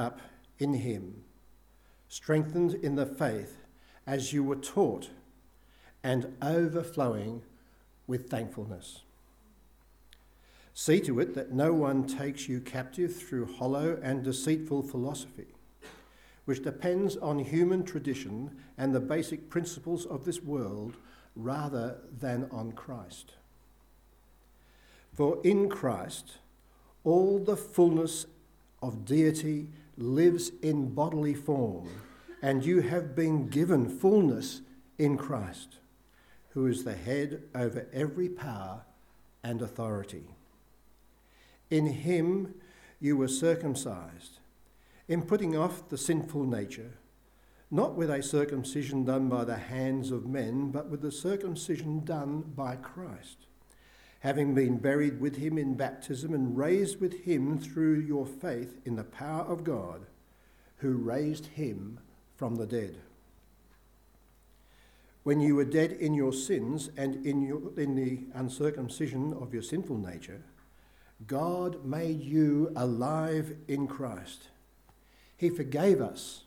up in him, strengthened in the faith as you were taught, and overflowing with thankfulness. See to it that no one takes you captive through hollow and deceitful philosophy, which depends on human tradition and the basic principles of this world rather than on Christ. For in Christ, all the fullness of deity lives in bodily form, and you have been given fullness in Christ, who is the head over every power and authority. In him you were circumcised, in putting off the sinful nature, not with a circumcision done by the hands of men, but with the circumcision done by Christ having been buried with him in baptism and raised with him through your faith in the power of God, who raised him from the dead. When you were dead in your sins and in, your, in the uncircumcision of your sinful nature, God made you alive in Christ. He forgave us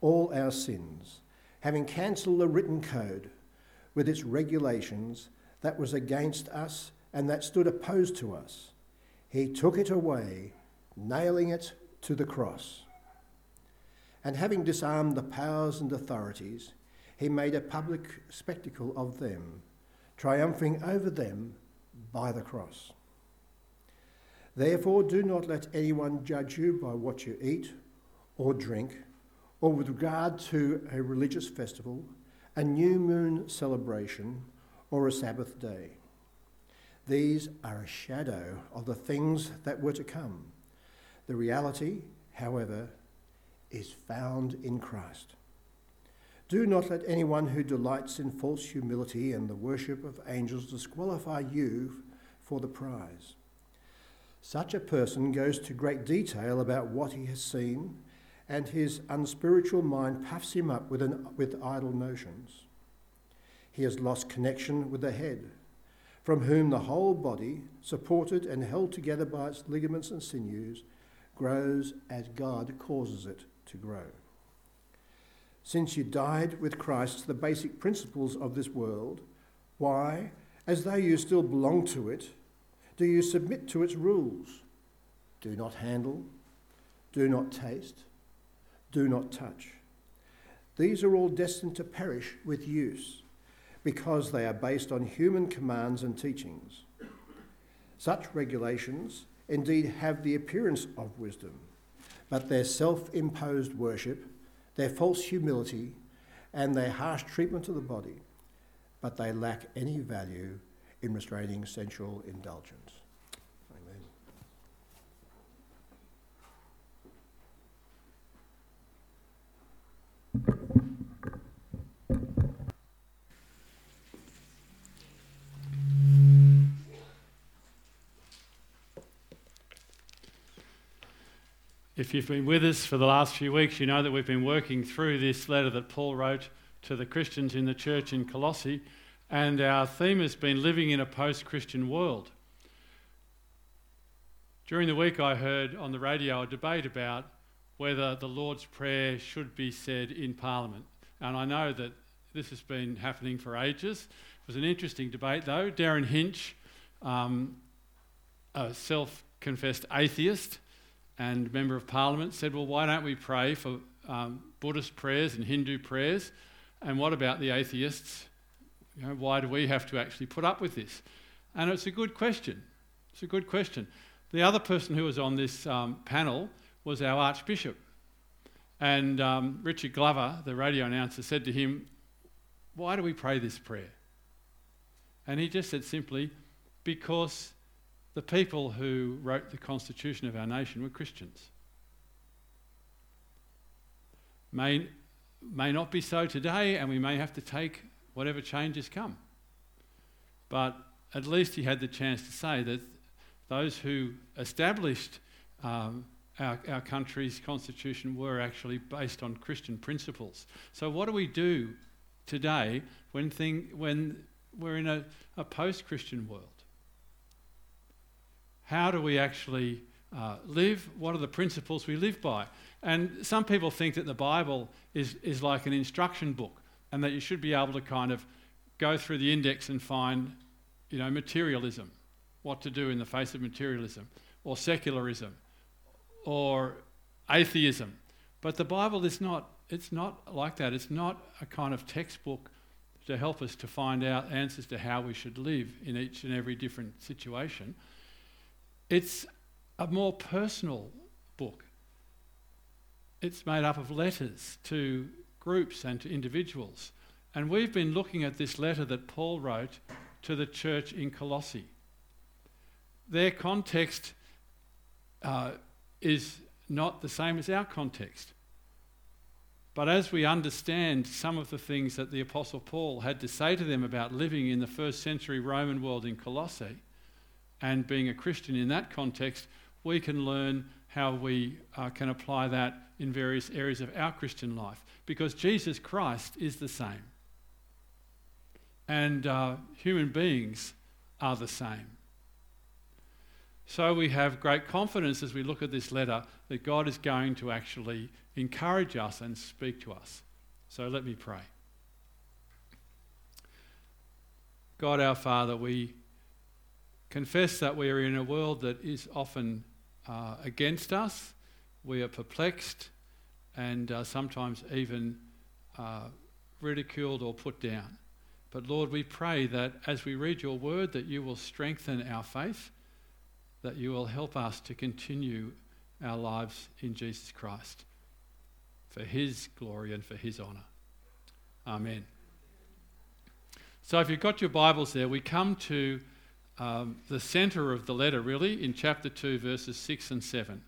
all our sins, having cancelled the written code with its regulations that was against us and that stood opposed to us. He took it away, nailing it to the cross. And having disarmed the powers and authorities, he made a public spectacle of them, triumphing over them by the cross. Therefore, do not let anyone judge you by what you eat or drink, or with regard to a religious festival, a new moon celebration, or a Sabbath day these are a shadow of the things that were to come. The reality, however, is found in Christ. Do not let anyone who delights in false humility and the worship of angels disqualify you for the prize. Such a person goes to great detail about what he has seen, and his unspiritual mind puffs him up with, an, with idle notions. He has lost connection with the head from whom the whole body, supported and held together by its ligaments and sinews, grows as God causes it to grow. Since you died with Christ to the basic principles of this world, why, as though you still belong to it, do you submit to its rules? Do not handle, do not taste, do not touch. These are all destined to perish with use because they are based on human commands and teachings. Such regulations indeed have the appearance of wisdom, but their self imposed worship, their false humility, and their harsh treatment of the body, but they lack any value in restraining sensual indulgence. Amen. If you've been with us for the last few weeks, you know that we've been working through this letter that Paul wrote to the Christians in the church in Colossae, and our theme has been living in a post Christian world. During the week, I heard on the radio a debate about whether the Lord's Prayer should be said in Parliament. And I know that this has been happening for ages. It was an interesting debate, though. Derryn Hinch, um, a self confessed atheist, and member of parliament said, Well, why don't we pray for um, Buddhist prayers and Hindu prayers? And what about the atheists? You know, why do we have to actually put up with this? And it's a good question. It's a good question. The other person who was on this um, panel was our Archbishop. And um, Richard Glover, the radio announcer, said to him, Why do we pray this prayer? And he just said simply, Because the people who wrote the constitution of our nation were Christians. May, may not be so today, and we may have to take whatever changes come. But at least he had the chance to say that those who established um, our, our country's constitution were actually based on Christian principles. So, what do we do today when, thing, when we're in a, a post Christian world? How do we actually uh, live? What are the principles we live by? And some people think that the Bible is, is like an instruction book and that you should be able to kind of go through the index and find, you know, materialism, what to do in the face of materialism, or secularism, or atheism. But the Bible is not, it's not like that. It's not a kind of textbook to help us to find out answers to how we should live in each and every different situation. It's a more personal book. It's made up of letters to groups and to individuals. And we've been looking at this letter that Paul wrote to the church in Colossae. Their context uh, is not the same as our context. But as we understand some of the things that the Apostle Paul had to say to them about living in the first century Roman world in Colossae and being a Christian in that context, we can learn how we uh, can apply that in various areas of our Christian life. Because Jesus Christ is the same. And uh, human beings are the same. So we have great confidence as we look at this letter that God is going to actually encourage us and speak to us. So let me pray. God our Father, we confess that we are in a world that is often uh, against us. We are perplexed and uh, sometimes even uh, ridiculed or put down. But Lord, we pray that as we read your word, that you will strengthen our faith, that you will help us to continue our lives in Jesus Christ for his glory and for his honour. Amen. So, if you've got your Bibles there, we come to um, the centre of the letter, really, in chapter 2, verses 6 and 7,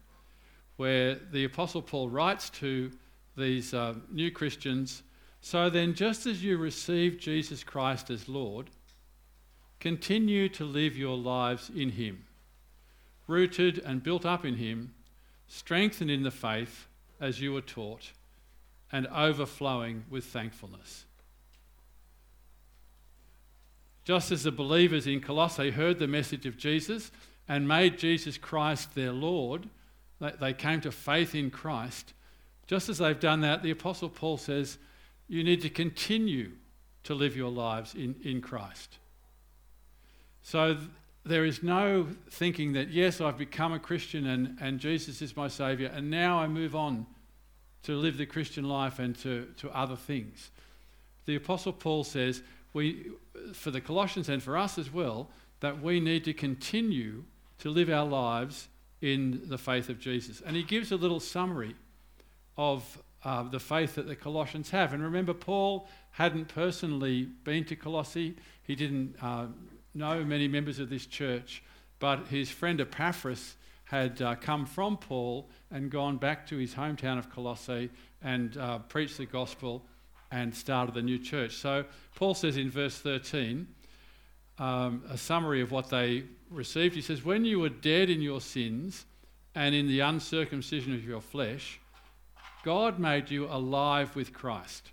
where the Apostle Paul writes to these uh, new Christians So then, just as you received Jesus Christ as Lord, continue to live your lives in Him, rooted and built up in Him, strengthened in the faith as you were taught, and overflowing with thankfulness. Just as the believers in Colossae heard the message of Jesus and made Jesus Christ their Lord, they came to faith in Christ. Just as they've done that, the Apostle Paul says, you need to continue to live your lives in, in Christ. So th- there is no thinking that, yes, I've become a Christian and, and Jesus is my Saviour, and now I move on to live the Christian life and to, to other things. The Apostle Paul says, we, for the Colossians and for us as well, that we need to continue to live our lives in the faith of Jesus. And he gives a little summary of uh, the faith that the Colossians have. And remember, Paul hadn't personally been to Colossae, he didn't uh, know many members of this church, but his friend Epaphras had uh, come from Paul and gone back to his hometown of Colossae and uh, preached the gospel and started the new church. So Paul says in verse 13, um, a summary of what they received. He says, When you were dead in your sins and in the uncircumcision of your flesh, God made you alive with Christ.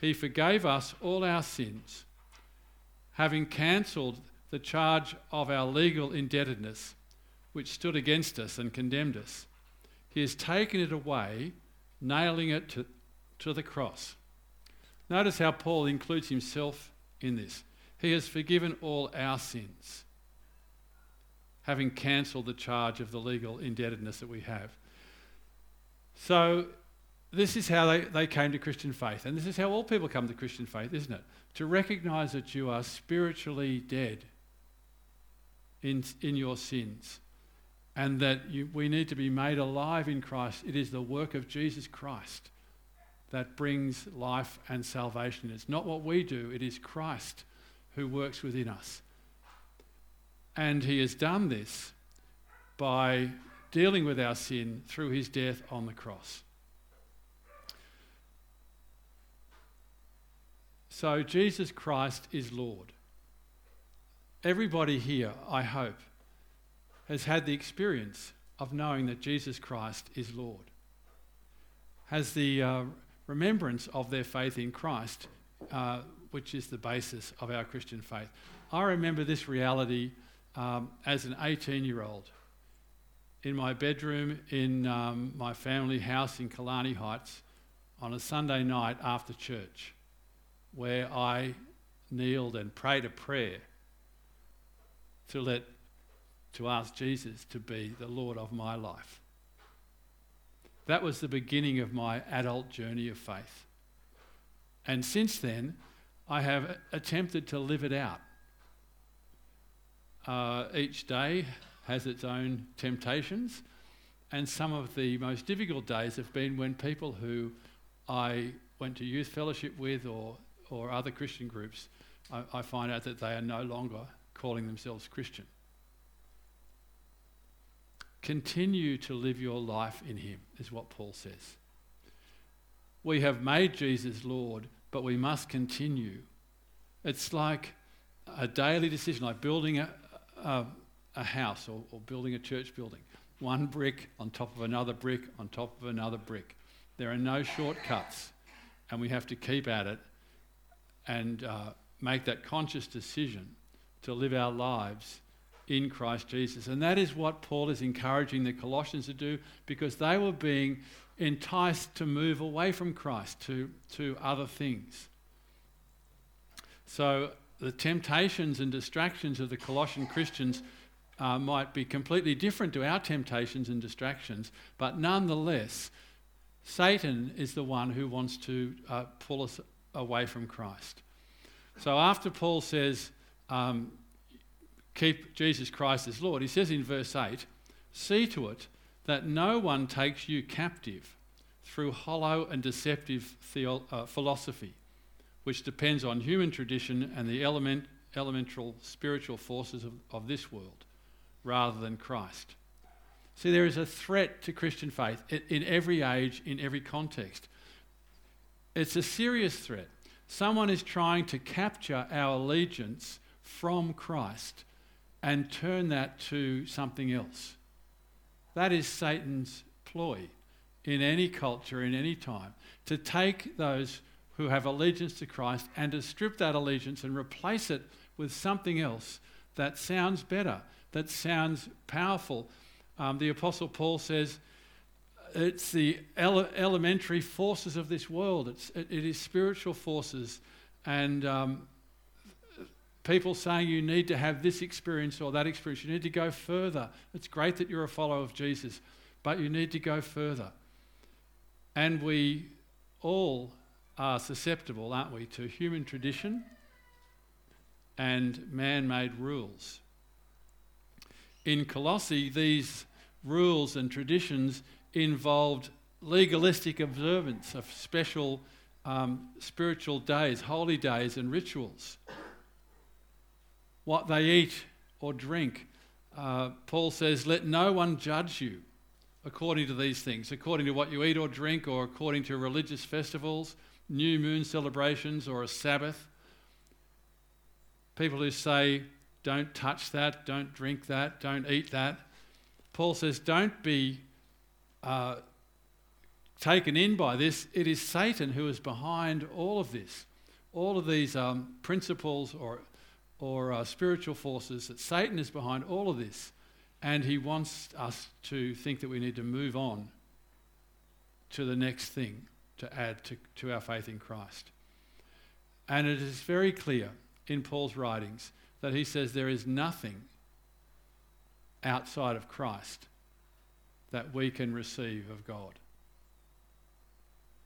He forgave us all our sins, having cancelled the charge of our legal indebtedness which stood against us and condemned us. He has taken it away, nailing it to, to the cross. Notice how Paul includes himself in this. He has forgiven all our sins, having cancelled the charge of the legal indebtedness that we have. So, this is how they, they came to Christian faith. And this is how all people come to Christian faith, isn't it? To recognize that you are spiritually dead in, in your sins and that you, we need to be made alive in Christ. It is the work of Jesus Christ that brings life and salvation. It's not what we do, it is Christ who works within us. And he has done this by dealing with our sin through his death on the cross. So, Jesus Christ is Lord. Everybody here, I hope, has had the experience of knowing that Jesus Christ is Lord, has the uh, remembrance of their faith in Christ, uh, which is the basis of our Christian faith. I remember this reality um, as an 18 year old. in my bedroom in um, my family house in Killarney Heights on a Sunday night after church, where I kneeled and prayed a prayer to let to ask Jesus to be the Lord of my life. That was the beginning of my adult journey of faith. And since then, I have attempted to live it out. Uh, each day has its own temptations, and some of the most difficult days have been when people who I went to youth fellowship with or, or other Christian groups, I, I find out that they are no longer calling themselves Christian. Continue to live your life in Him, is what Paul says. We have made Jesus Lord, but we must continue. It's like a daily decision, like building a, a, a house or, or building a church building. One brick on top of another brick on top of another brick. There are no shortcuts, and we have to keep at it and uh, make that conscious decision to live our lives in Christ Jesus. And that is what Paul is encouraging the Colossians to do because they were being enticed to move away from Christ to, to other things. So the temptations and distractions of the Colossian Christians uh, might be completely different to our temptations and distractions, but nonetheless, Satan is the one who wants to uh, pull us away from Christ. So after Paul says, um, keep Jesus Christ as Lord, he says in verse 8, see to it that no one takes you captive through hollow and deceptive theo- uh, philosophy, which depends on human tradition and the element, elemental spiritual forces of, of this world, rather than Christ. See, there is a threat to Christian faith in every age, in every context. It's a serious threat. Someone is trying to capture our allegiance from Christ and turn that to something else. That is Satan's ploy in any culture, in any time, to take those who have allegiance to Christ and to strip that allegiance and replace it with something else that sounds better, that sounds powerful. Um, the Apostle Paul says it's the ele- elementary forces of this world, it's, it, it is spiritual forces. And um, people saying you need to have this experience or that experience. You need to go further. It's great that you're a follower of Jesus, but you need to go further. And we all are susceptible, aren't we, to human tradition and man made rules. In Colossae, these rules and traditions involved legalistic observance of special um, spiritual days, holy days, and rituals what they eat or drink. Uh, Paul says, Let no one judge you according to these things, according to what you eat or drink, or according to religious festivals, new moon celebrations, or a Sabbath. People who say, Don't touch that, don't drink that, don't eat that. Paul says, Don't be uh, taken in by this. It is Satan who is behind all of this. All of these um, principles or or uh, spiritual forces, that Satan is behind all of this. And he wants us to think that we need to move on to the next thing to add to, to our faith in Christ. And it is very clear in Paul's writings that he says there is nothing outside of Christ that we can receive of God.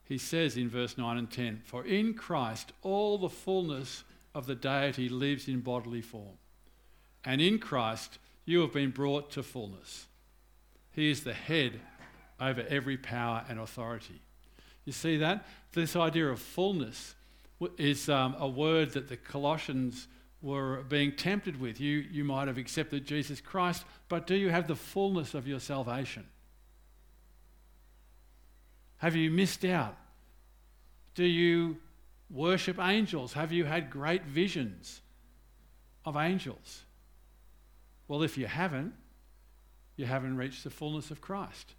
He says in verse 9 and 10 For in Christ all the fullness of the deity lives in bodily form. And in Christ, you have been brought to fullness. He is the head over every power and authority. You see that? This idea of fullness is um, a word that the Colossians were being tempted with. You, you might have accepted Jesus Christ, but do you have the fullness of your salvation? Have you missed out? Do you worship angels? Have you had great visions of angels? Well, if you haven't, you haven't reached the fullness of Christ.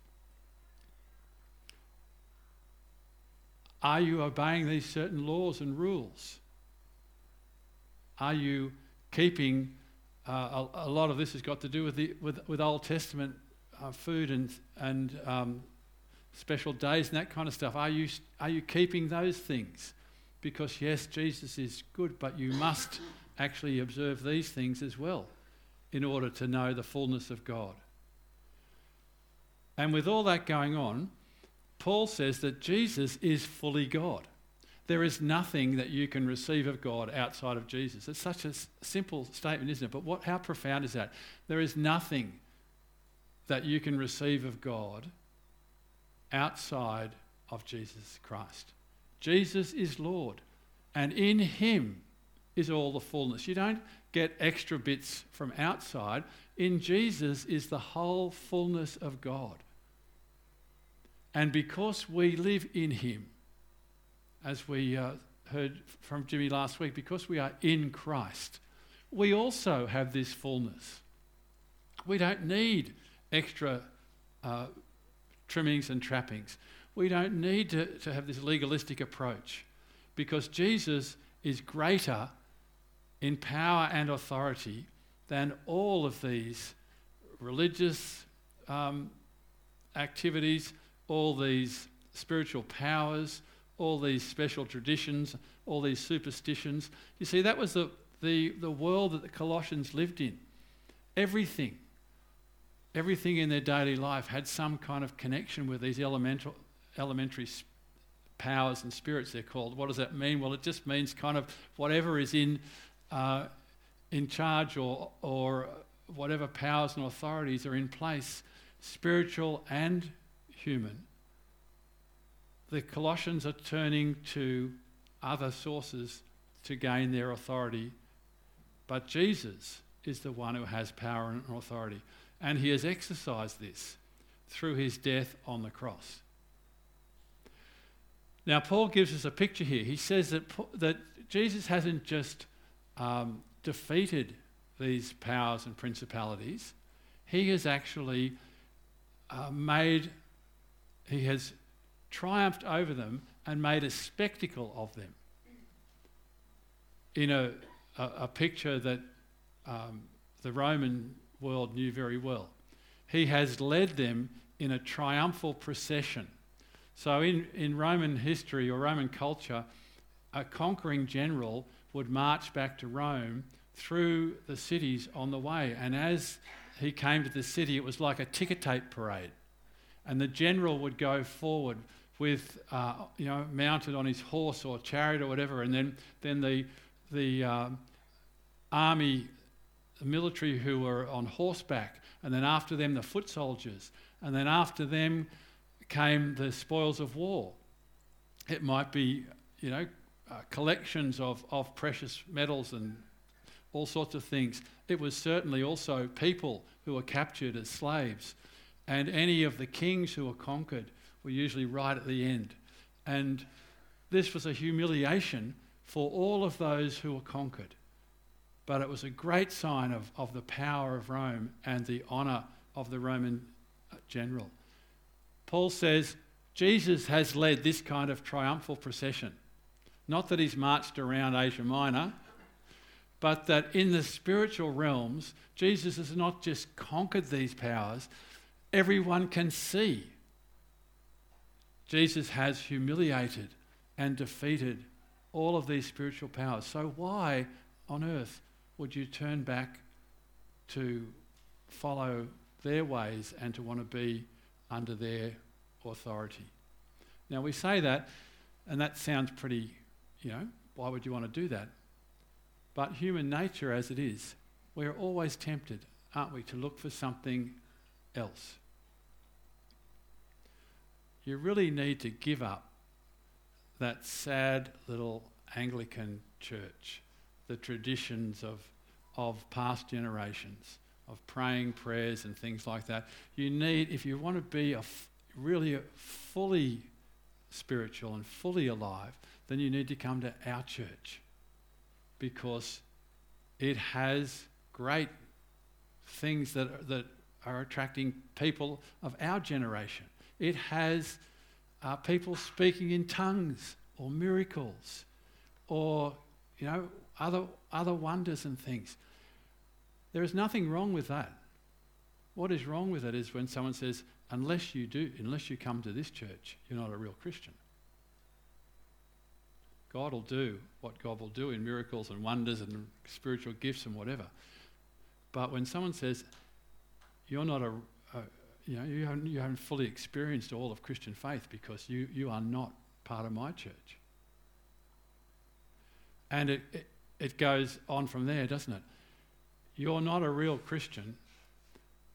Are you obeying these certain laws and rules? Are you keeping, uh, a, a, lot of this has got to do with, the, with, with Old Testament uh, food and, and um, special days and that kind of stuff, are you, are you keeping those things? Because, yes, Jesus is good, but you must actually observe these things as well in order to know the fullness of God. And with all that going on, Paul says that Jesus is fully God. There is nothing that you can receive of God outside of Jesus. It's such a simple statement, isn't it? But what, how profound is that? There is nothing that you can receive of God outside of Jesus Christ. Jesus is Lord, and in Him is all the fullness. You don't get extra bits from outside. In Jesus is the whole fullness of God. And because we live in Him, as we uh, heard from Jimmy last week, because we are in Christ, we also have this fullness. We don't need extra uh, trimmings and trappings. We don't need to, to have this legalistic approach because Jesus is greater in power and authority than all of these religious um, activities, all these spiritual powers, all these special traditions, all these superstitions. You see, that was the, the, the world that the Colossians lived in. Everything, everything in their daily life had some kind of connection with these elemental, elementary powers and spirits, they're called. What does that mean? Well, it just means kind of whatever is in, uh, in charge or, or whatever powers and authorities are in place, spiritual and human the Colossians are turning to other sources to gain their authority, but Jesus is the one who has power and authority. And he has exercised this through his death on the cross. Now, Paul gives us a picture here. He says that, that Jesus hasn't just um, defeated these powers and principalities, he has actually uh, made, he has triumphed over them and made a spectacle of them in a, a, a picture that um, the Roman world knew very well. He has led them in a triumphal procession. So, in, in Roman history or Roman culture, a conquering general would march back to Rome through the cities on the way. And as he came to the city, it was like a ticker tape parade. And the general would go forward with, uh, you know, mounted on his horse or chariot or whatever, and then, then the, the uh, army, the military who were on horseback, and then after them the foot soldiers, and then after them came the spoils of war. It might be, you know, uh, collections of, of precious metals and all sorts of things. It was certainly also people who were captured as slaves, and any of the kings who were conquered were usually right at the end. And this was a humiliation for all of those who were conquered. But it was a great sign of, of the power of Rome and the honour of the Roman uh, general. Paul says Jesus has led this kind of triumphal procession. Not that he's marched around Asia Minor, but that in the spiritual realms, Jesus has not just conquered these powers, everyone can see Jesus has humiliated and defeated all of these spiritual powers. So, why on earth would you turn back to follow their ways and to want to be under their authority? Now, we say that, and that sounds pretty, you know, why would you want to do that? But human nature as it is, we're always tempted, aren't we, to look for something else you really need to give up that sad little Anglican church, the traditions of, of past generations, of praying prayers and things like that. You need, if you want to be a f- really a fully spiritual and fully alive, then you need to come to our church because it has great things that are, that are attracting people of our generation. It has uh, people speaking in tongues or miracles or, you know, other, other wonders and things. There is nothing wrong with that. What is wrong with it is when someone says, unless you do, unless you come to this church, you're not a real Christian. God will do what God will do in miracles and wonders and spiritual gifts and whatever. But when someone says, you're not a, a you know, you haven't, you haven't fully experienced all of Christian faith because you, you are not part of my church. And it, it, it goes on from there, doesn't it? You're not a real Christian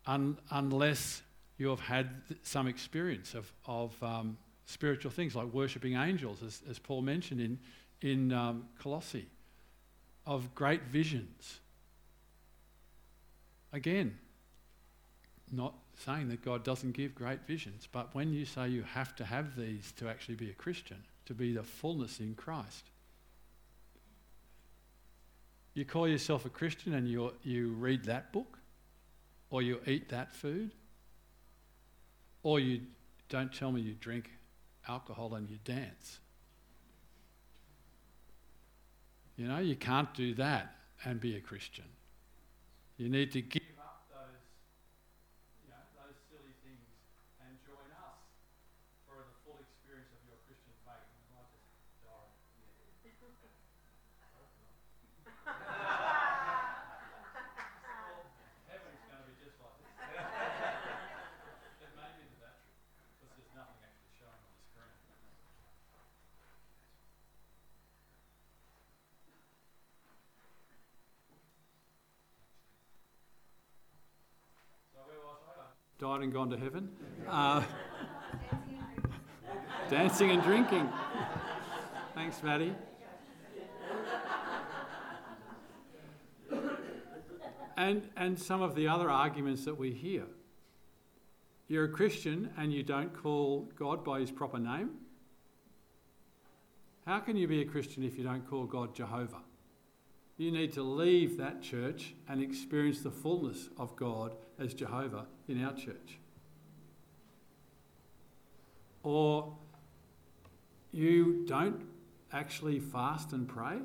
un, unless you have had some experience of, of um, spiritual things like worshipping angels, as, as Paul mentioned in, in um, Colossae, of great visions. Again, not saying that God doesn't give great visions, but when you say you have to have these to actually be a Christian, to be the fullness in Christ, you call yourself a Christian and you, you read that book, or you eat that food, or you don't tell me you drink alcohol and you dance. You know, you can't do that and be a Christian. You need to give died and gone to heaven. Uh, dancing and drinking. Thanks, Maddie. And, and some of the other arguments that we hear. You're a Christian and you don't call God by his proper name? How can you be a Christian if you don't call God Jehovah? You need to leave that church and experience the fullness of God as Jehovah in our church. Or you don't actually fast and pray?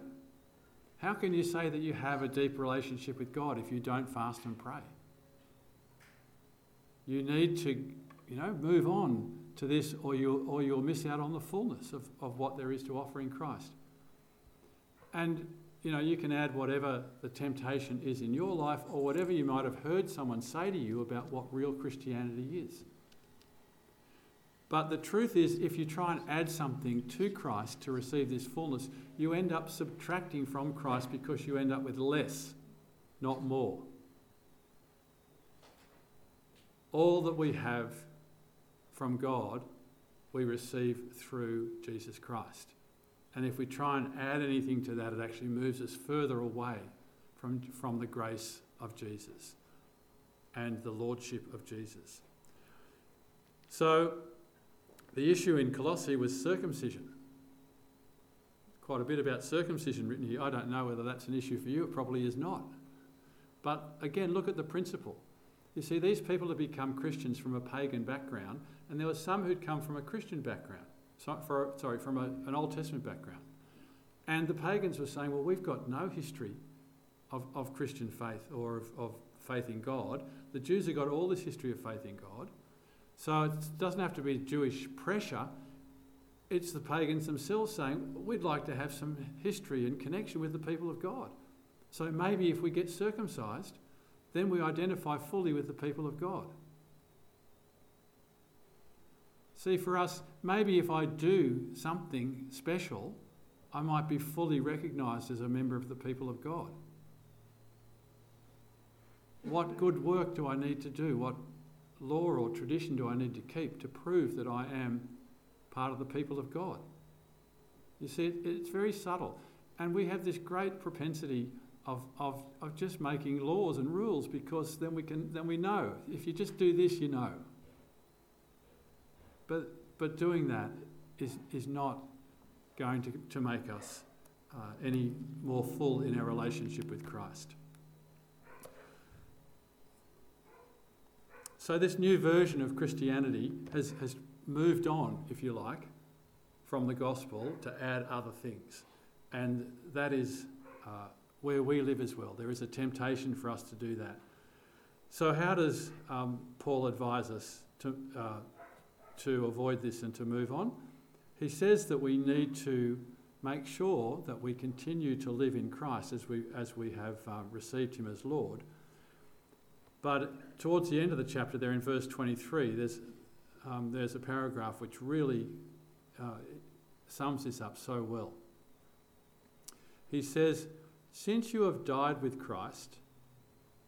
How can you say that you have a deep relationship with God if you don't fast and pray? You need to, you know, move on to this or you'll, or you'll miss out on the fullness of, of what there is to offer in Christ. And you know, you can add whatever the temptation is in your life or whatever you might have heard someone say to you about what real Christianity is. But the truth is, if you try and add something to Christ to receive this fullness, you end up subtracting from Christ because you end up with less, not more. All that we have from God, we receive through Jesus Christ. And if we try and add anything to that, it actually moves us further away from, from the grace of Jesus and the lordship of Jesus. So, the issue in Colossae was circumcision. Quite a bit about circumcision written here. I don't know whether that's an issue for you, it probably is not. But again, look at the principle. You see, these people had become Christians from a pagan background, and there were some who'd come from a Christian background for, sorry, from a, an Old Testament background. And the pagans were saying, well, we've got no history of, of Christian faith or of, of faith in God. The Jews have got all this history of faith in God. So it doesn't have to be Jewish pressure. It's the pagans themselves saying, we'd like to have some history and connection with the people of God. So maybe if we get circumcised, then we identify fully with the people of God. See, for us, maybe if I do something special, I might be fully recognised as a member of the people of God. What good work do I need to do? What law or tradition do I need to keep to prove that I am part of the people of God? You see, it's very subtle. And we have this great propensity of, of, of just making laws and rules because then we, can, then we know. If you just do this, you know. But, but doing that is, is not going to, to make us uh, any more full in our relationship with Christ. So, this new version of Christianity has, has moved on, if you like, from the gospel to add other things. And that is uh, where we live as well. There is a temptation for us to do that. So, how does um, Paul advise us to, uh, to avoid this and to move on? He says that we need to make sure that we continue to live in Christ as we, as we have uh, received Him as Lord. But towards the end of the chapter, there in verse 23, there's, um, there's a paragraph which really uh, sums this up so well. He says, Since you have died with Christ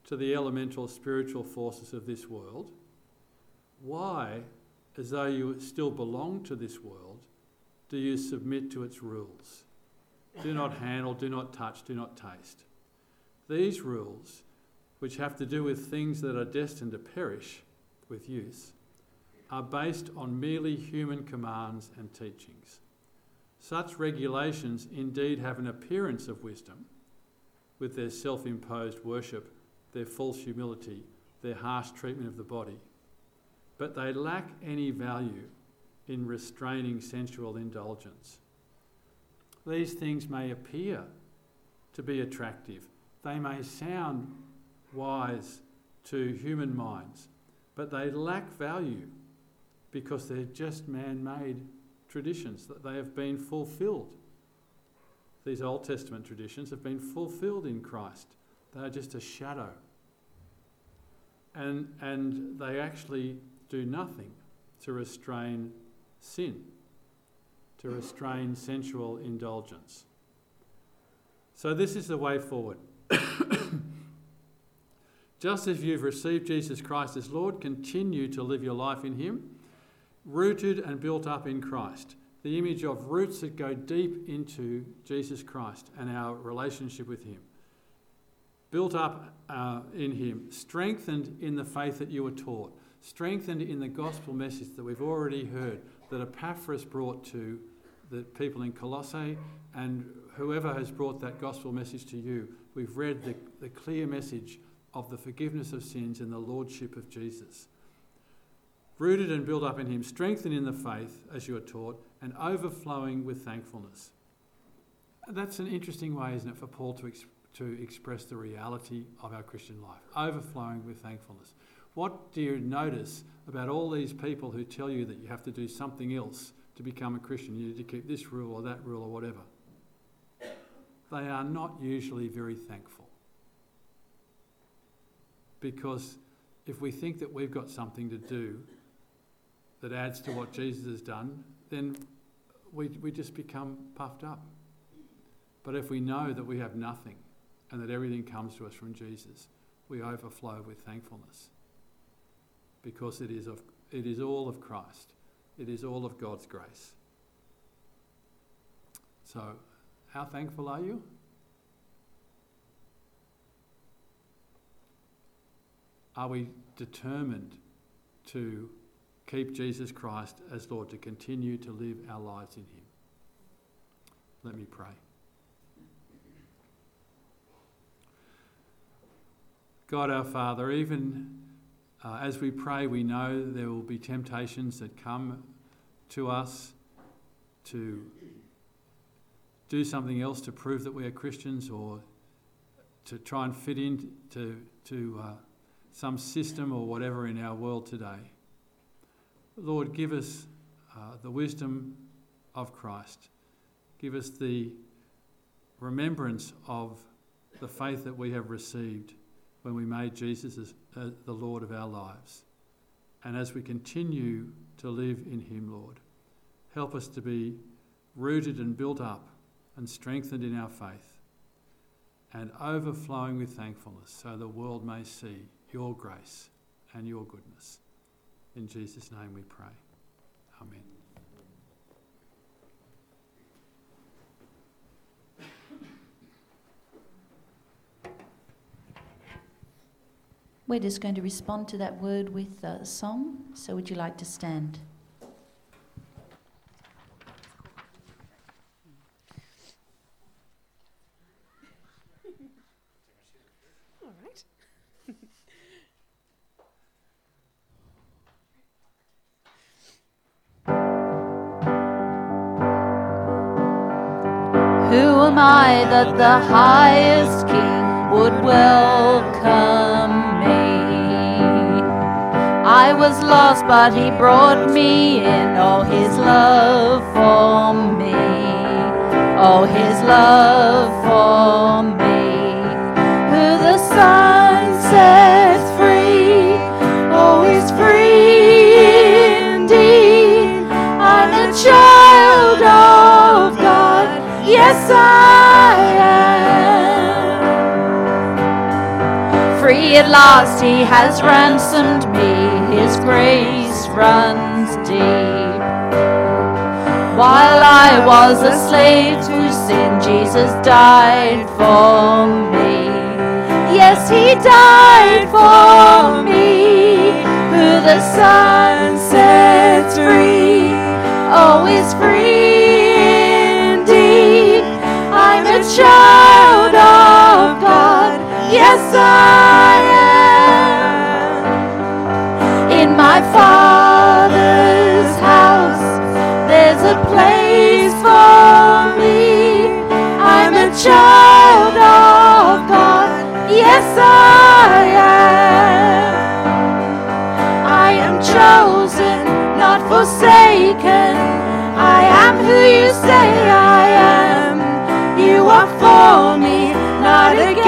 to the elemental spiritual forces of this world, why, as though you still belong to this world, do you submit to its rules? Do not handle, do not touch, do not taste. These rules, which have to do with things that are destined to perish with use, are based on merely human commands and teachings. Such regulations indeed have an appearance of wisdom, with their self imposed worship, their false humility, their harsh treatment of the body, but they lack any value in restraining sensual indulgence. These things may appear to be attractive, they may sound wise to human minds, but they lack value because they're just man made traditions, that they have been fulfilled. These Old Testament traditions have been fulfilled in Christ. They are just a shadow. And, and they actually do nothing to restrain sin, to restrain sensual indulgence. So, this is the way forward. Just as you've received Jesus Christ as Lord, continue to live your life in Him, rooted and built up in Christ. The image of roots that go deep into Jesus Christ and our relationship with Him. Built up uh, in Him, strengthened in the faith that you were taught, strengthened in the gospel message that we've already heard, that Epaphras brought to the people in Colossae, and whoever has brought that gospel message to you. We've read the, the clear message of the forgiveness of sins and the lordship of Jesus. Rooted and built up in Him, strengthened in the faith as you are taught, and overflowing with thankfulness. That's an interesting way, isn't it, for Paul to, to express the reality of our Christian life, overflowing with thankfulness. What do you notice about all these people who tell you that you have to do something else to become a Christian? You need to keep this rule or that rule or whatever. They are not usually very thankful because if we think that we've got something to do that adds to what Jesus has done, then we, we just become puffed up. But if we know that we have nothing and that everything comes to us from Jesus, we overflow with thankfulness because it is, of, it is all of Christ, it is all of God's grace. So, how thankful are you? Are we determined to keep Jesus Christ as Lord, to continue to live our lives in Him? Let me pray. God our Father, even uh, as we pray, we know there will be temptations that come to us to do something else to prove that we are Christians or to try and fit in to, to uh, some system or whatever in our world today. Lord, give us uh, the wisdom of Christ. Give us the remembrance of the faith that we have received when we made Jesus as, uh, the Lord of our lives. And as we continue to live in Him, Lord, help us to be rooted and built up and strengthened in our faith and overflowing with thankfulness so the world may see your grace and your goodness. In Jesus' name we pray. Amen. We're just going to respond to that word with a song. So, would you like to stand? All right. Who am I that the highest King would welcome was lost, but he brought me in. Oh, his love for me. Oh, his love for me. Who the sun sets free. Oh, is free indeed. I'm a child of God. Yes, I am. Free at last, he has ransomed me. His grace runs deep. While I was a slave to sin, Jesus died for me. Yes, he died for me. Who the Son sets free, oh, free indeed. I'm a child of God. Yes, I am. My Father's house, there's a place for me. I'm a child of God. Yes, I am. I am chosen, not forsaken. I am who you say I am. You are for me, not against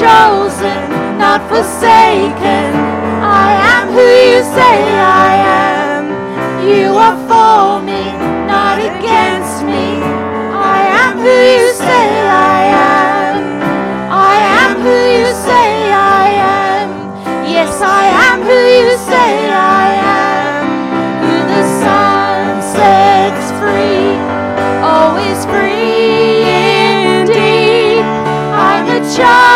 chosen, not forsaken. I am who you say I am. You are for me, not against me. I am who you say I am. I am who you say I am. Yes, I am who you say I am. Who the Son sets free, always free indeed. I'm a child.